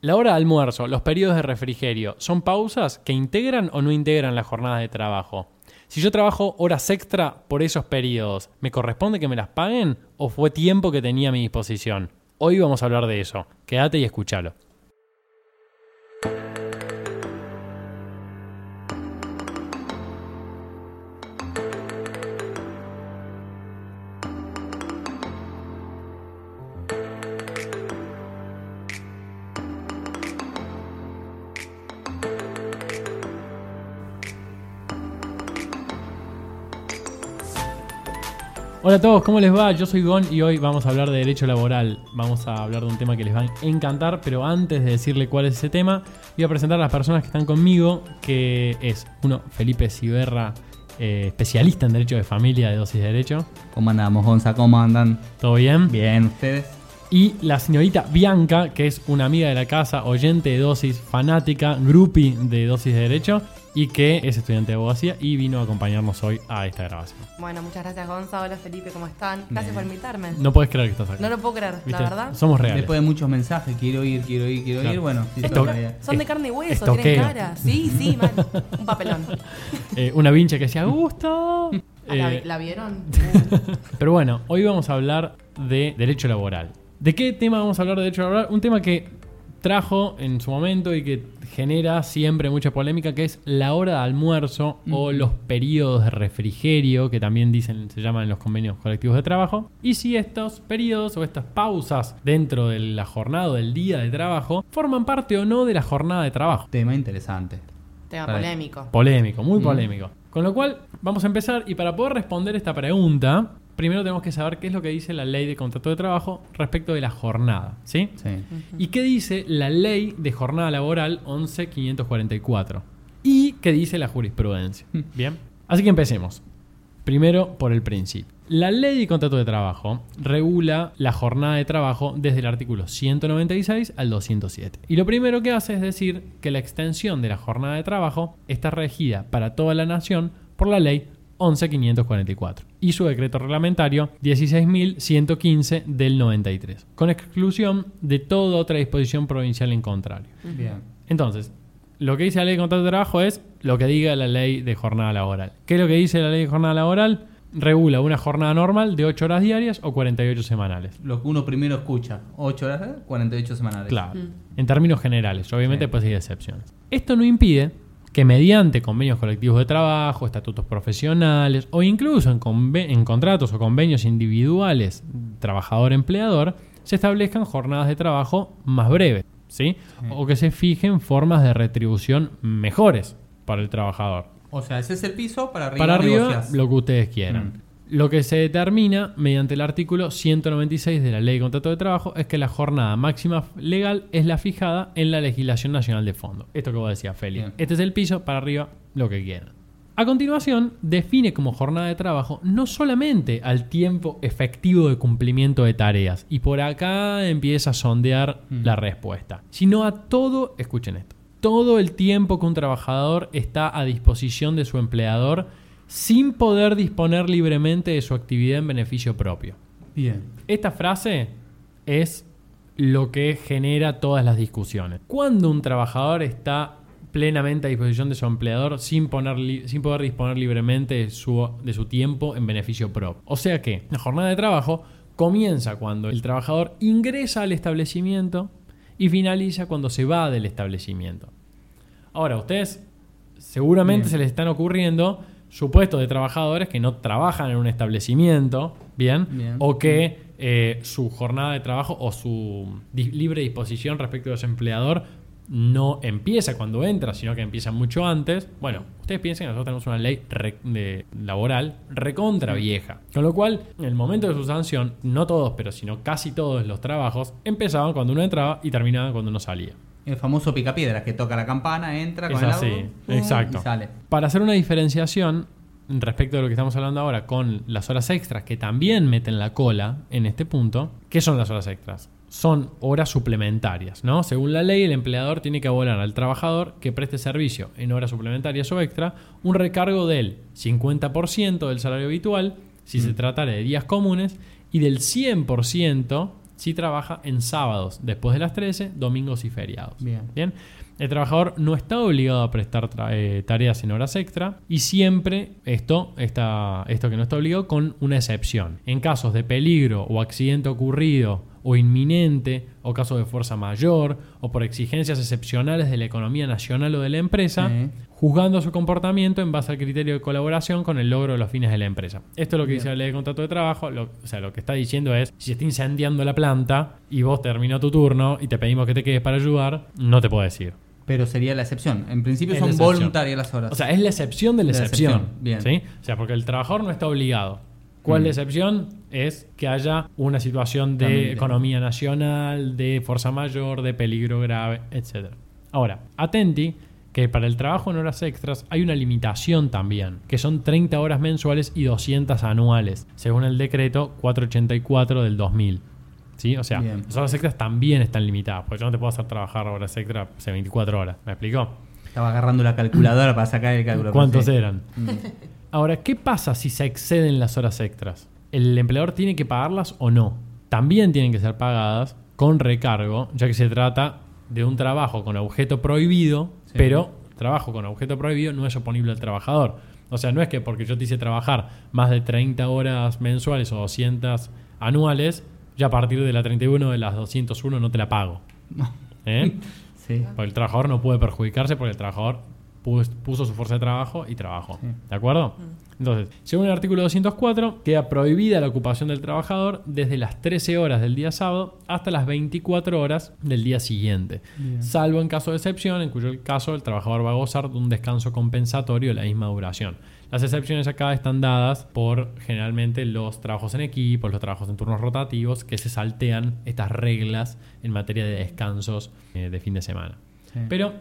La hora de almuerzo, los periodos de refrigerio, ¿son pausas que integran o no integran la jornada de trabajo? Si yo trabajo horas extra por esos periodos, ¿me corresponde que me las paguen o fue tiempo que tenía a mi disposición? Hoy vamos a hablar de eso. Quédate y escúchalo. Hola a todos, ¿cómo les va? Yo soy Gon y hoy vamos a hablar de derecho laboral. Vamos a hablar de un tema que les va a encantar, pero antes de decirle cuál es ese tema, voy a presentar a las personas que están conmigo, que es uno, Felipe Ciberra, eh, especialista en derecho de familia de dosis de derecho. ¿Cómo andamos, Gonza? ¿Cómo andan? ¿Todo bien? Bien, ¿ustedes? Y la señorita Bianca, que es una amiga de la casa, oyente de dosis, fanática, groupie de dosis de derecho y que es estudiante de abogacía y vino a acompañarnos hoy a esta grabación. Bueno, muchas gracias Gonza, hola Felipe, ¿cómo están? Gracias Bien. por invitarme. No puedes creer que estás acá. No lo puedo creer, ¿Viste? la verdad. Somos reales. Después de muchos mensajes, quiero ir, quiero ir, quiero Claro. ir, bueno, sí, Esto- son Son de carne y hueso, Estoqueo. tienen cara. Sí, sí, mal. Un papelón. Eh, una vincha que decía gusto. Ah, ¿La, Eh, la vieron? pero bueno, hoy vamos a hablar de derecho laboral. ¿De qué tema vamos a hablar de derecho laboral? Un tema que trajo en su momento y que genera siempre mucha polémica, que es la hora de almuerzo o los periodos de refrigerio, que también dicen, se llaman en los convenios colectivos de trabajo. Y si estos periodos o estas pausas dentro de la jornada o del día de trabajo forman parte o no de la jornada de trabajo. Tema interesante. Tema polémico. Polémico, muy Mm. polémico. Con lo cual, vamos a empezar y para poder responder esta pregunta, primero tenemos que saber qué es lo que dice la ley de contrato de trabajo respecto de la jornada, ¿sí? Sí. ¿Y qué dice la ley de jornada laboral 11544? ¿Y qué dice la jurisprudencia? Bien. Así que empecemos. Primero por el principio. La ley de contrato de trabajo regula la jornada de trabajo desde el artículo 196 al 207. Y lo primero que hace es decir que la extensión de la jornada de trabajo está regida para toda la nación por la ley 11544 y su decreto reglamentario 16115 del 93, con exclusión de toda otra disposición provincial en contrario. Bien. Entonces, lo que dice la ley de contrato de trabajo es lo que diga la ley de jornada laboral. ¿Qué es lo que dice la ley de jornada laboral? Regula una jornada normal de 8 horas diarias o 48 semanales. Lo que uno primero escucha, 8 horas, ¿eh? 48 semanales. Claro. En términos generales, obviamente Sí. pues hay excepciones. Esto no impide que mediante convenios colectivos de trabajo, estatutos profesionales o incluso en, en contratos o convenios individuales trabajador-empleador se establezcan jornadas de trabajo más breves, ¿sí? Sí. O que se fijen formas de retribución mejores para el trabajador. O sea, ese es el piso, para arriba Para arriba, negocias. lo que ustedes quieran. Mm. Lo que se determina mediante el artículo 196 de la Ley de Contrato de Trabajo es que la jornada máxima legal es la fijada en la legislación nacional de fondo. Esto que vos decías. Bien. Este es el piso, para arriba, lo que quieran. A continuación, define como jornada de trabajo no solamente al tiempo efectivo de cumplimiento de tareas, y por acá empieza a sondear Mm. la respuesta, sino a todo, escuchen esto, todo el tiempo que un trabajador está a disposición de su empleador sin poder disponer libremente de su actividad en beneficio propio. Bien. Esta frase es lo que genera todas las discusiones. Cuando un trabajador está plenamente a disposición de su empleador sin, poner sin poder disponer libremente de su, de su tiempo en beneficio propio. O sea que la jornada de trabajo comienza cuando el trabajador ingresa al establecimiento y finaliza cuando se va del establecimiento. Ahora, ustedes seguramente Bien. se les están ocurriendo supuestos de trabajadores que no trabajan en un establecimiento, ¿bien? Bien. O que eh, su jornada de trabajo o su libre disposición respecto de su empleador no empieza cuando entra, sino que empieza mucho antes. Bueno, ustedes piensen que nosotros tenemos una ley re- de- laboral recontra vieja. Con lo cual, en el momento de su sanción, no todos, pero sino casi todos los trabajos empezaban cuando uno entraba y terminaban cuando uno salía. El famoso picapiedra que toca la campana, entra Es con el así, auto, pum, exacto. y sale. Para hacer una diferenciación respecto de lo que estamos hablando ahora con las horas extras, que también meten la cola en este punto, ¿qué son las horas extras? Son horas suplementarias, ¿no? Según la ley, el empleador tiene que abonar al trabajador que preste servicio en horas suplementarias o extra un recargo del 50% del salario habitual, si se tratara de días comunes, y del 100% si trabaja en sábados después de las 13, domingos y feriados. Bien. Bien. El trabajador no está obligado a prestar eh, tareas en horas extra y siempre esto, está, esto que no está obligado con una excepción. En casos de peligro o accidente ocurrido o inminente o caso de fuerza mayor o por exigencias excepcionales de la economía nacional o de la empresa, juzgando su comportamiento en base al criterio de colaboración con el logro de los fines de la empresa. Esto es lo que Bien. dice la ley de contrato de trabajo. Lo, o sea, lo que está diciendo es, si está incendiando la planta y vos terminó tu turno y te pedimos que te quedes para ayudar, no te puedo decir. Pero sería la excepción. En principio Es son la voluntarias las horas. O sea, es la excepción de la excepción. excepción, bien. ¿sí? O sea, porque el trabajador no está obligado. ¿Cuál Mm. la excepción? Es que haya una situación de También. economía nacional, de fuerza mayor, de peligro grave, etc. Ahora, atenti que para el trabajo en horas extras hay una limitación también, que son 30 horas mensuales y 200 anuales, según el decreto 484 del 2000. ¿Sí? O sea, Bien. las horas extras también están limitadas, porque yo no te puedo hacer trabajar horas extras hace 24 horas. ¿Me explicó? Estaba agarrando la calculadora para sacar el cálculo. ¿Cuántos Sí. eran? Ahora, ¿qué pasa si se exceden las horas extras? ¿El empleador tiene que pagarlas o no? También tienen que ser pagadas con recargo, ya que se trata de un trabajo con objeto prohibido, Sí. pero trabajo con objeto prohibido no es oponible al trabajador. O sea, no es que porque yo te hice trabajar más de 30 horas mensuales o 200 anuales, ya a partir de la 31 de las 201 no te la pago. ¿Eh? Sí. Porque el trabajador no puede perjudicarse porque el trabajador pus- puso su fuerza de trabajo y trabajó. Sí. ¿De acuerdo? Entonces, según el artículo 204, queda prohibida la ocupación del trabajador desde las 13 horas del día sábado hasta las 24 horas del día siguiente, Bien. salvo en caso de excepción, en cuyo caso el trabajador va a gozar de un descanso compensatorio de la misma duración. Las excepciones acá están dadas por generalmente los trabajos en equipo, los trabajos en turnos rotativos, que se saltean estas reglas en materia de descansos eh, de fin de semana. Sí. Pero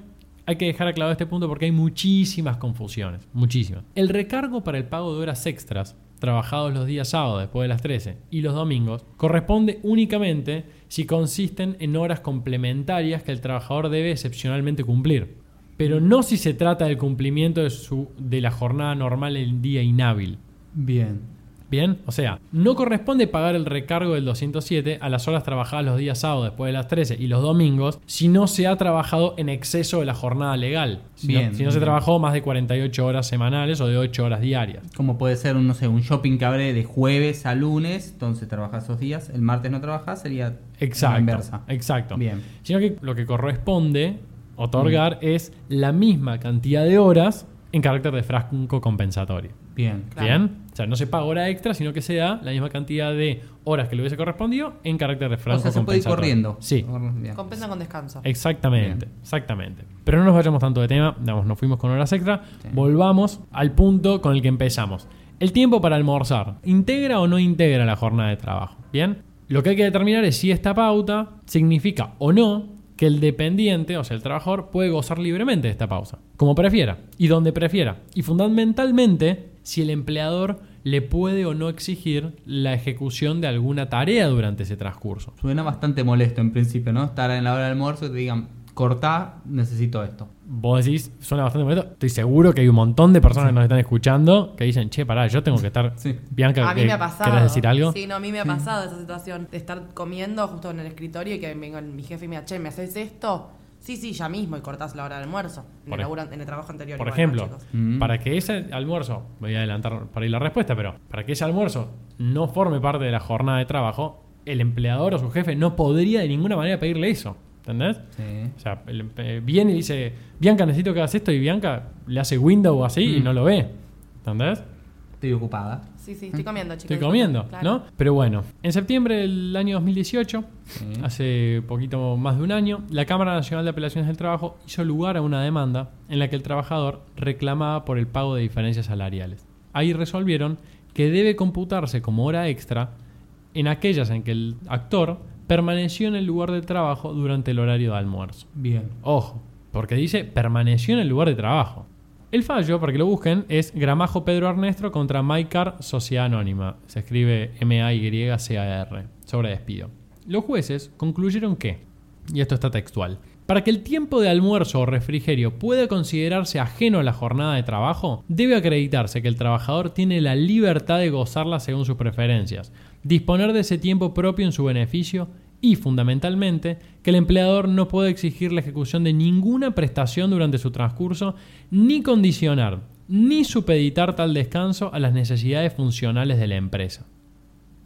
hay que dejar aclarado este punto porque hay muchísimas confusiones, muchísimas. El recargo para el pago de horas extras trabajados los días sábados después de las 13 y los domingos corresponde únicamente si consisten en horas complementarias que el trabajador debe excepcionalmente cumplir, pero no si se trata del cumplimiento de, su, de la jornada normal en día inhábil. Bien. Bien, o sea, no corresponde pagar el recargo del 207 a las horas trabajadas los días sábados después de las 13 y los domingos si no se ha trabajado en exceso de la jornada legal. Si Bien, no, si no se trabajó más de 48 horas semanales o de 8 horas diarias. Como puede ser un, no sé, un shopping que abre de jueves a lunes, entonces trabajas esos días, el martes no trabajas, sería la Exacto. inversa. Exacto. Bien. Sino que lo que corresponde otorgar es la misma cantidad de horas en carácter de franco compensatorio. Bien. Claro. Bien, o sea, no se paga hora extra, sino que se da la misma cantidad de horas que le hubiese correspondido en carácter de O franco sea, se puede ir corriendo. Sí, Bien. Compensa con descanso. exactamente, Bien. exactamente. Pero no nos vayamos tanto de tema, digamos, nos fuimos con horas extra, Sí. volvamos al punto con el que empezamos. El tiempo para almorzar, ¿integra o no integra la jornada de trabajo? Bien, lo que hay que determinar es si esta pauta significa o no que el dependiente, o sea, el trabajador, puede gozar libremente de esta pausa, como prefiera y donde prefiera. Y fundamentalmente, si el empleador le puede o no exigir la ejecución de alguna tarea durante ese transcurso. Suena bastante molesto en principio, ¿no? Estar en la hora de almuerzo y te digan, cortá, necesito esto. Vos decís, suena bastante bonito. Estoy seguro que hay un montón de personas que nos están escuchando que dicen, che, pará, yo tengo que estar. Sí. Bianca, A mí ¿qué- me ha pasado. ¿querés decir algo? Sí, no, a mí me ha pasado esa situación de estar comiendo justo en el escritorio y que venga mi jefe y me diga, che, ¿me haces esto? Sí, sí, ya mismo y cortás la hora de almuerzo. En, el, ej- laburo- en el trabajo anterior. Por igual, ¿no, ejemplo? Mm. para que ese almuerzo, voy a adelantar para ir la respuesta, pero para que ese almuerzo no forme parte de la jornada de trabajo, el empleador o su jefe no podría de ninguna manera pedirle eso. ¿Entendés? Sí. O sea, el- eh, viene y dice, Bianca, necesito que hagas esto, y Bianca le hace window así y Mm. no lo ve. ¿Entendés? Estoy ocupada. Sí, sí, estoy comiendo, chicos. Estoy comiendo, Claro. ¿no? Pero bueno, en septiembre del año 2018, Sí. hace poquito más de un año, la Cámara Nacional de Apelaciones del Trabajo hizo lugar a una demanda en la que el trabajador reclamaba por el pago de diferencias salariales. Ahí resolvieron que debe computarse como hora extra en aquellas en que el actor permaneció en el lugar de trabajo durante el horario de almuerzo. Bien. Ojo, porque dice permaneció en el lugar de trabajo. El fallo, para que lo busquen, es Gramajo Pedro Ernesto contra Mycar Sociedad Anónima. Se escribe M-A-Y-C-A-R, sobre despido. Los jueces concluyeron que, y esto está textual, para que el tiempo de almuerzo o refrigerio pueda considerarse ajeno a la jornada de trabajo, debe acreditarse que el trabajador tiene la libertad de gozarla según sus preferencias, disponer de ese tiempo propio en su beneficio Y fundamentalmente, que el empleador no puede exigir la ejecución de ninguna prestación durante su transcurso, ni condicionar, ni supeditar tal descanso a las necesidades funcionales de la empresa.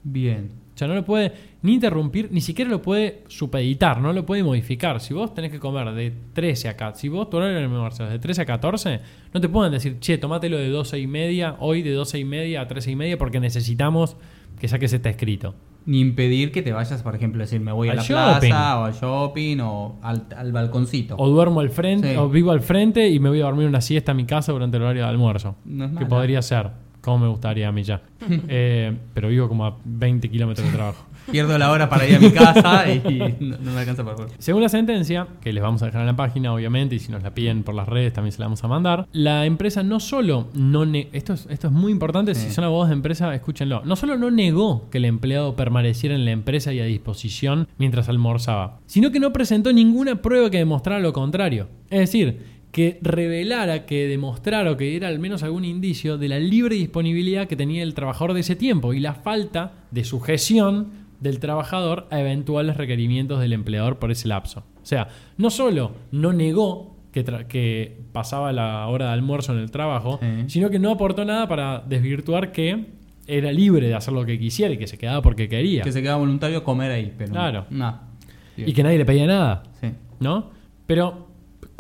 Bien. O sea, no lo puede ni interrumpir, ni siquiera lo puede supeditar, no lo puede modificar. Si vos tenés que comer de 13 a 14, si vos tu horario es de 13 a 14, no te pueden decir, che, tomátelo de 12 y media, hoy de 12 y media a 13 y media, porque necesitamos que saques este escrito. Ni impedir que te vayas, por ejemplo, decir me voy a la shopping. plaza o al shopping o al, al balconcito. O duermo al frente, Sí. o vivo al frente y me voy a dormir una siesta a mi casa durante el horario de almuerzo. No que podría ser, como me gustaría a mí ya. Eh, pero vivo como a 20 kilómetros de trabajo. Pierdo la hora para ir a mi casa y no, no me alcanza para jugar. Según la sentencia, que les vamos a dejar en la página, obviamente, y si nos la piden por las redes también se la vamos a mandar, la empresa no solo no ne- esto es, esto es muy importante, si son abogados de empresa, escúchenlo. No solo no negó que el empleado permaneciera en la empresa y a disposición mientras almorzaba, sino que no presentó ninguna prueba que demostrara lo contrario. Es decir, que revelara, que demostrara o que diera al menos algún indicio de la libre disponibilidad que tenía el trabajador de ese tiempo y la falta de sujeción del trabajador a eventuales requerimientos del empleador por ese lapso. O sea, no solo no negó que, que pasaba la hora de almuerzo en el trabajo, Sí. sino que no aportó nada para desvirtuar que era libre de hacer lo que quisiera y que se quedaba porque quería. Que se queda voluntario a comer ahí, pero. Claro. No. Y que nadie le pedía nada. Sí. ¿no? Pero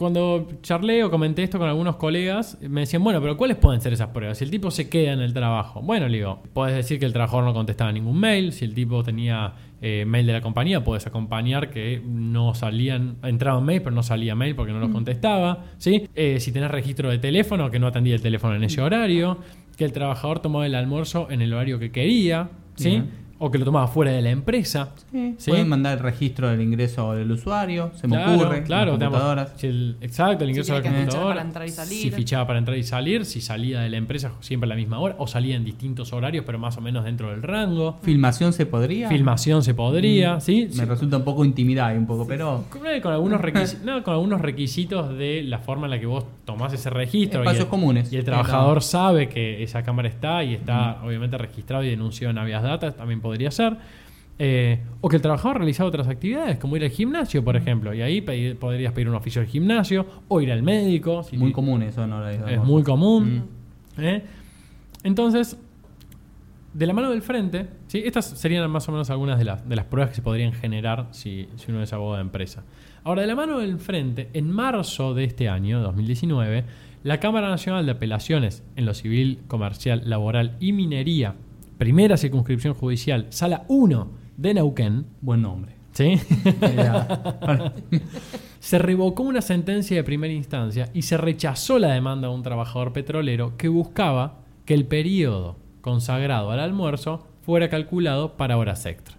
cuando charlé o comenté esto con algunos colegas, me decían, bueno, pero ¿cuáles pueden ser esas pruebas? Si el tipo se queda en el trabajo. Bueno, le digo, puedes decir que el trabajador no contestaba ningún mail, si el tipo tenía eh, mail de la compañía, puedes acompañar que no salían, entraban mail, pero no salía mail porque no los contestaba, ¿sí? Eh, si tenés registro de teléfono, que no atendía el teléfono en ese horario, que el trabajador tomaba el almuerzo en el horario que quería, ¿sí? O que lo tomaba fuera de la empresa. Sí. ¿sí? Pueden mandar el registro del ingreso del usuario, se me ocurre. Claro, las digamos, computadoras. si el- exacto, el ingreso Si a la computadora. para entrar y salir. Si fichaba para entrar y salir, si salía de la empresa siempre a la misma hora, o salía en distintos horarios, pero más o menos dentro del rango. Filmación se podría. Filmación se podría, ¿sí? Me Sí. resulta un poco intimidada un poco, pero. Con, eh, con algunos requisitos, no, con algunos requisitos de la forma en la que vos tomás ese registro. y Espacios el- comunes. Y el trabajador sabe que esa cámara está y está obviamente registrado y denunciado en Avias Data, también podría ser. Eh, o que el trabajador realizaba otras actividades, como ir al gimnasio, por ejemplo. Y ahí pedir- podrías pedir un oficio del gimnasio o ir al médico. si Muy te- común eso, ¿no? Es muy común. ¿eh? Entonces, de la mano del frente, ¿sí? estas serían más o menos algunas de las, de las pruebas que se podrían generar si, si uno es abogado de empresa. Ahora, de la mano del frente, en marzo de este año, 2019, la Cámara Nacional de Apelaciones en lo civil, comercial, laboral y minería, primera circunscripción judicial, sala 1 de Neuquén, Buen nombre. ¿sí? Se revocó una sentencia de primera instancia y se rechazó la demanda de un trabajador petrolero que buscaba que el periodo consagrado al almuerzo fuera calculado para horas extra.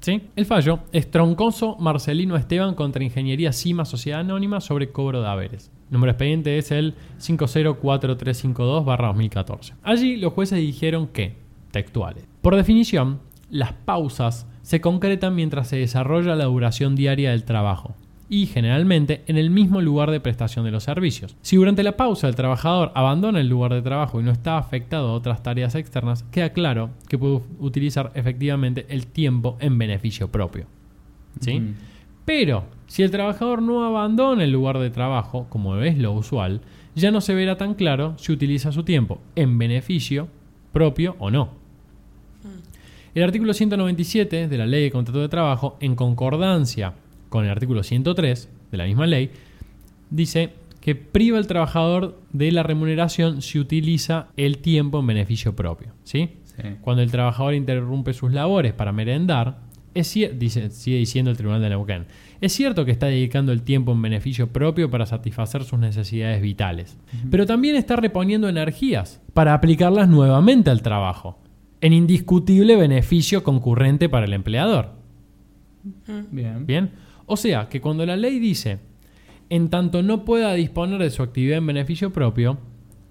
¿Sí? El fallo es Troncoso Marcelino Esteban contra Ingeniería Cima Sociedad Anónima sobre cobro de haberes. El número de expediente es el 504352-2014. Allí los jueces dijeron que, textuales, por definición, las pausas se concretan mientras se desarrolla la duración diaria del trabajo y generalmente en el mismo lugar de prestación de los servicios. Si durante la pausa el trabajador abandona el lugar de trabajo y no está afectado a otras tareas externas, queda claro que puede utilizar efectivamente el tiempo en beneficio propio. Pero si el trabajador no abandona el lugar de trabajo, como es lo usual, ya no se verá tan claro si utiliza su tiempo en beneficio propio o no. El artículo 197 de la Ley de Contrato de Trabajo, en concordancia con el artículo 103 de la misma ley, dice que priva al trabajador de la remuneración si utiliza el tiempo en beneficio propio. ¿sí? Sí. Cuando el trabajador interrumpe sus labores para merendar, es dice, sigue diciendo el Tribunal de Neuquén, es cierto que está dedicando el tiempo en beneficio propio para satisfacer sus necesidades vitales, pero también está reponiendo energías para aplicarlas nuevamente al trabajo, en indiscutible beneficio concurrente para el empleador. Bien. Bien. O sea, que cuando la ley dice, en tanto no pueda disponer de su actividad en beneficio propio,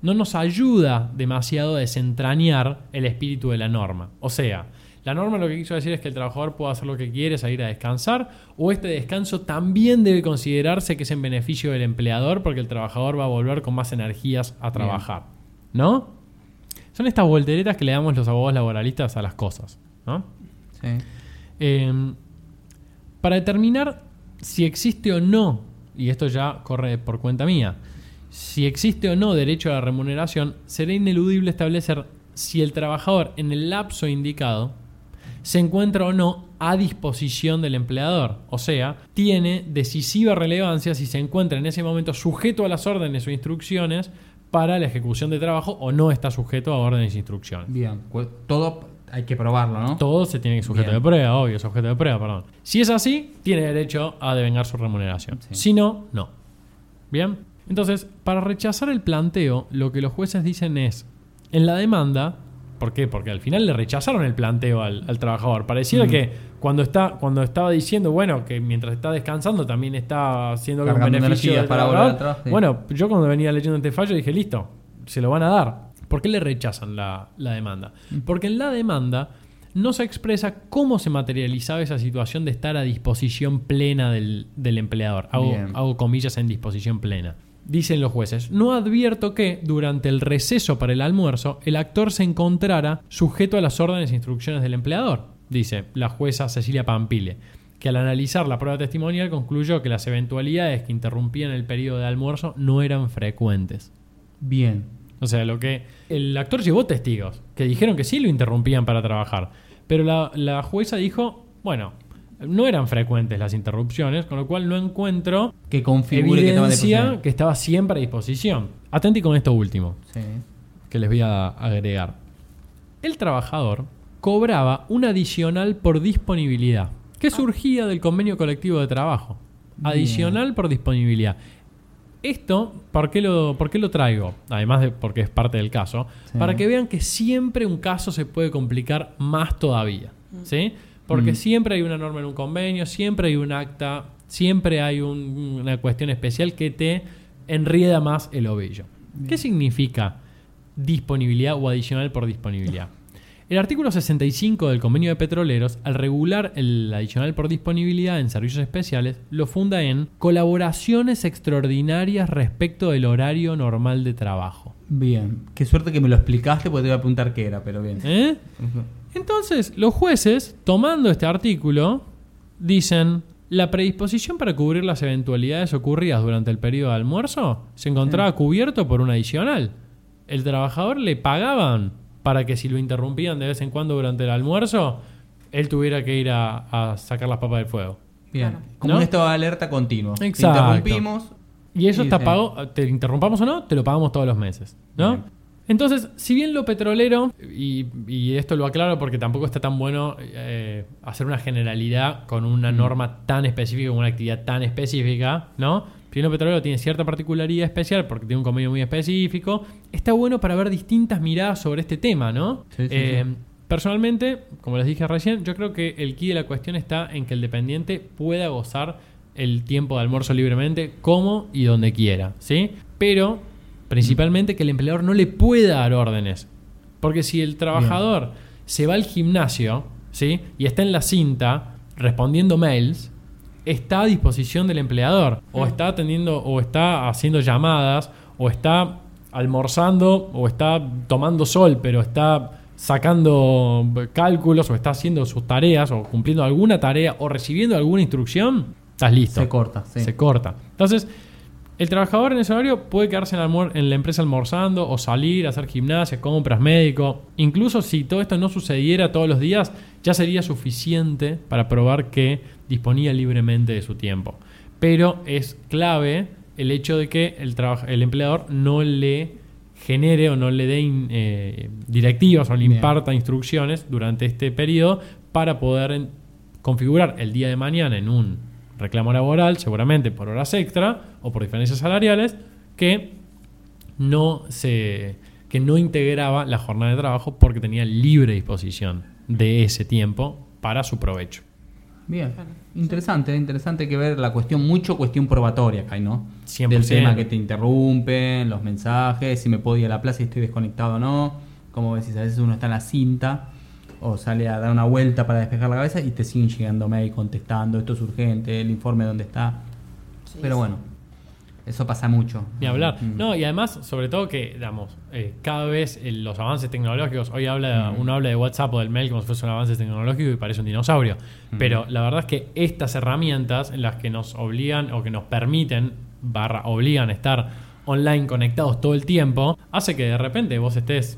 no nos ayuda demasiado a desentrañar el espíritu de la norma. O sea, la norma lo que quiso decir es que el trabajador puede hacer lo que quiere, salir a descansar, o este descanso también debe considerarse que es en beneficio del empleador porque el trabajador va a volver con más energías a trabajar. ¿No? Son estas volteretas que le damos los abogados laboralistas a las cosas. ¿no? Sí. Eh, Para determinar si existe o no, y esto ya corre por cuenta mía, si existe o no derecho a la remuneración, será ineludible establecer si el trabajador en el lapso indicado se encuentra o no a disposición del empleador. O sea, tiene decisiva relevancia si se encuentra en ese momento sujeto a las órdenes o instrucciones para la ejecución de trabajo o no está sujeto a órdenes e instrucciones. Bien, todo hay que probarlo, ¿no? Todo se tiene que sujeto Bien. de prueba, obvio, sujeto de prueba, perdón. Si es así, tiene derecho a devengar su remuneración. Sí. Si no, no. Bien. Entonces, para rechazar el planteo, lo que los jueces dicen es, en la demanda, ¿por qué? Porque al final le rechazaron el planteo al, al trabajador. Pareciera Mm. que cuando, está, cuando estaba diciendo, bueno, que mientras está descansando también está haciendo Cargando beneficio del para volver trabajo, sí. Bueno, yo cuando venía leyendo este fallo dije, listo, se lo van a dar. ¿Por qué le rechazan la, la demanda? Mm. Porque en la demanda no se expresa cómo se materializaba esa situación de estar a disposición plena del, del empleador. Hago comillas en disposición plena. Dicen los jueces, no advierto que durante el receso para el almuerzo el actor se encontrara sujeto a las órdenes e instrucciones del empleador, dice la jueza Cecilia Pampile, que al analizar la prueba testimonial concluyó que las eventualidades que interrumpían el periodo de almuerzo no eran frecuentes. Bien. O sea, lo que. El actor llevó testigos que dijeron que sí lo interrumpían para trabajar. Pero la, la jueza dijo: bueno, no eran frecuentes las interrupciones, con lo cual no encuentro Que configure que estaba de evidencia posición. que estaba siempre a disposición. Atenti con esto último Sí. que les voy a agregar. El trabajador cobraba un adicional por disponibilidad, que surgía del convenio colectivo de trabajo. Bien. Adicional por disponibilidad. Esto, ¿por qué, lo, ¿por qué lo traigo? Además de porque es parte del caso, Sí. para que vean que siempre un caso se puede complicar más todavía. ¿Sí? Porque Mm. siempre hay una norma en un convenio, siempre hay un acta, siempre hay un- una cuestión especial que te enrieda más el ovillo. ¿Qué significa disponibilidad o adicional por disponibilidad? El artículo 65 del convenio de petroleros, al regular el adicional por disponibilidad en servicios especiales, lo funda en colaboraciones extraordinarias respecto del horario normal de trabajo. Bien. Qué suerte que me lo explicaste porque te iba a preguntar qué era, pero bien. ¿Eh? Entonces, los jueces, tomando este artículo, dicen, la predisposición para cubrir las eventualidades ocurridas durante el periodo de almuerzo se encontraba cubierto por un adicional. El trabajador le pagaban para que si lo interrumpían de vez en cuando durante el almuerzo, él tuviera que ir a, a sacar las papas del fuego. Bien. Claro. Como ¿No? un estado de alerta continuo. Te Exacto. interrumpimos. Y eso está pago, te interrumpamos o no, te lo pagamos todos los meses, ¿no? Bien. Entonces, si bien lo petrolero, y, y esto lo aclaro porque tampoco está tan bueno eh, hacer una generalidad con una Mm. norma tan específica, con una actividad tan específica, ¿no? Lo petrolero tiene cierta particularidad especial porque tiene un convenio muy específico, está bueno para ver distintas miradas sobre este tema, ¿no? Sí, sí, Eh, sí. Personalmente, como les dije recién, yo creo que el key de la cuestión está en que el dependiente pueda gozar el tiempo de almuerzo libremente como y donde quiera, ¿sí? Pero principalmente que el empleador no le pueda dar órdenes. Porque si el trabajador se va al gimnasio, ¿sí? Y está en la cinta respondiendo mails, está a disposición del empleador. O está atendiendo, o está haciendo llamadas, o está almorzando, o está tomando sol, pero está sacando cálculos, o está haciendo sus tareas, o cumpliendo alguna tarea, o recibiendo alguna instrucción, estás listo. Se corta, sí. Se corta. Entonces, el trabajador en ese horario puede quedarse en, almuer- en la empresa almorzando o salir a hacer gimnasia, compras, médico. Incluso si todo esto no sucediera todos los días, ya sería suficiente para probar que disponía libremente de su tiempo. Pero es clave el hecho de que el, el empleador no le genere o no le dé eh, directivas o le Bien. imparta instrucciones durante este periodo para poder configurar el día de mañana en un reclamo laboral, seguramente por horas extra o por diferencias salariales, que no se que no integraba la jornada de trabajo porque tenía libre disposición de ese tiempo para su provecho. Bien. Interesante, interesante que ver la cuestión, mucho cuestión probatoria acá, ¿no? 100%. Del tema que te interrumpen, los mensajes, si me puedo ir a la plaza y estoy desconectado o no. Como decís, a veces uno está en la cinta o sale a dar una vuelta para despejar la cabeza y te siguen llegando mail contestando, esto es urgente, el informe dónde está. Sí, Pero sí. bueno, Eso pasa mucho. Ni hablar. Mm. No, y además, sobre todo que, digamos, eh, cada vez eh, los avances tecnológicos, hoy habla, Mm. uno habla de WhatsApp o del mail como si fuese un avance tecnológico y parece un dinosaurio. Mm. Pero la verdad es que estas herramientas en las que nos obligan o que nos permiten, barra, obligan a estar online conectados todo el tiempo, hace que de repente vos estés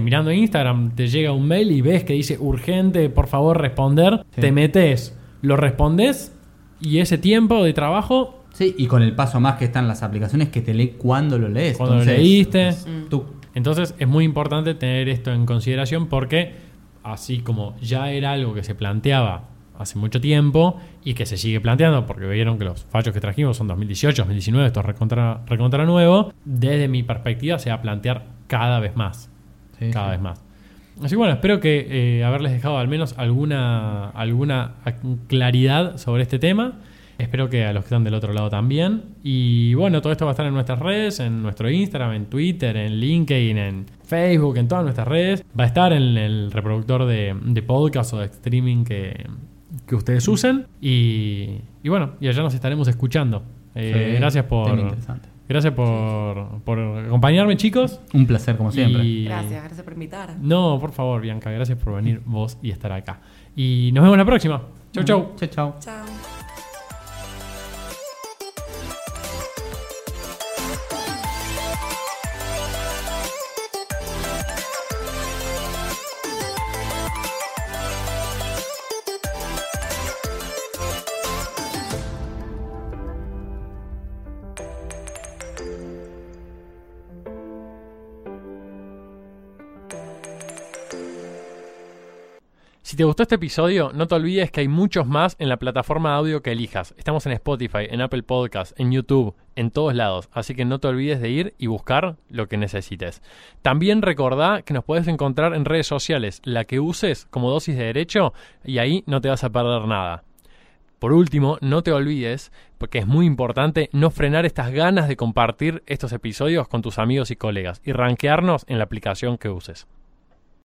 mirando Instagram, te llega un mail y ves que dice urgente, por favor responder, Sí. te metes, lo respondes y ese tiempo de trabajo Sí, y con el paso más que están las aplicaciones que te lee cuando lo lees. Cuando lo leíste. es tú. Entonces es muy importante tener esto en consideración porque así como ya era algo que se planteaba hace mucho tiempo y que se sigue planteando porque vieron que los fallos que trajimos son 2018, 2019, esto es recontra, recontra nuevo, desde mi perspectiva se va a plantear cada vez más, Sí, cada sí. vez más. Así que bueno, espero que eh, haberles dejado al menos alguna, alguna claridad sobre este tema. Espero que a los que están del otro lado también. Y bueno, todo esto va a estar en nuestras redes, en nuestro Instagram, en Twitter, en LinkedIn, en Facebook, en todas nuestras redes. Va a estar en el reproductor de, de podcast o de streaming que, que ustedes usen. Y, y bueno, y allá nos estaremos escuchando. Eh, Sí, gracias por. Gracias por, por acompañarme, chicos. Un placer, como siempre. Y- Gracias, gracias por invitar. no, por favor, Bianca, gracias por venir vos y estar acá. Y nos vemos la próxima. Chau, chau. Chau, chau. Chao. Te gustó este episodio, no te olvides que hay muchos más en la plataforma de audio que elijas. Estamos en Spotify, en Apple Podcasts, en YouTube, en todos lados. Así que no te olvides de ir y buscar lo que necesites. También recordá que nos puedes encontrar en redes sociales, la que uses como dosis de derecho, y ahí no te vas a perder nada. Por último, no te olvides, porque es muy importante, no frenar estas ganas de compartir estos episodios con tus amigos y colegas y rankearnos en la aplicación que uses.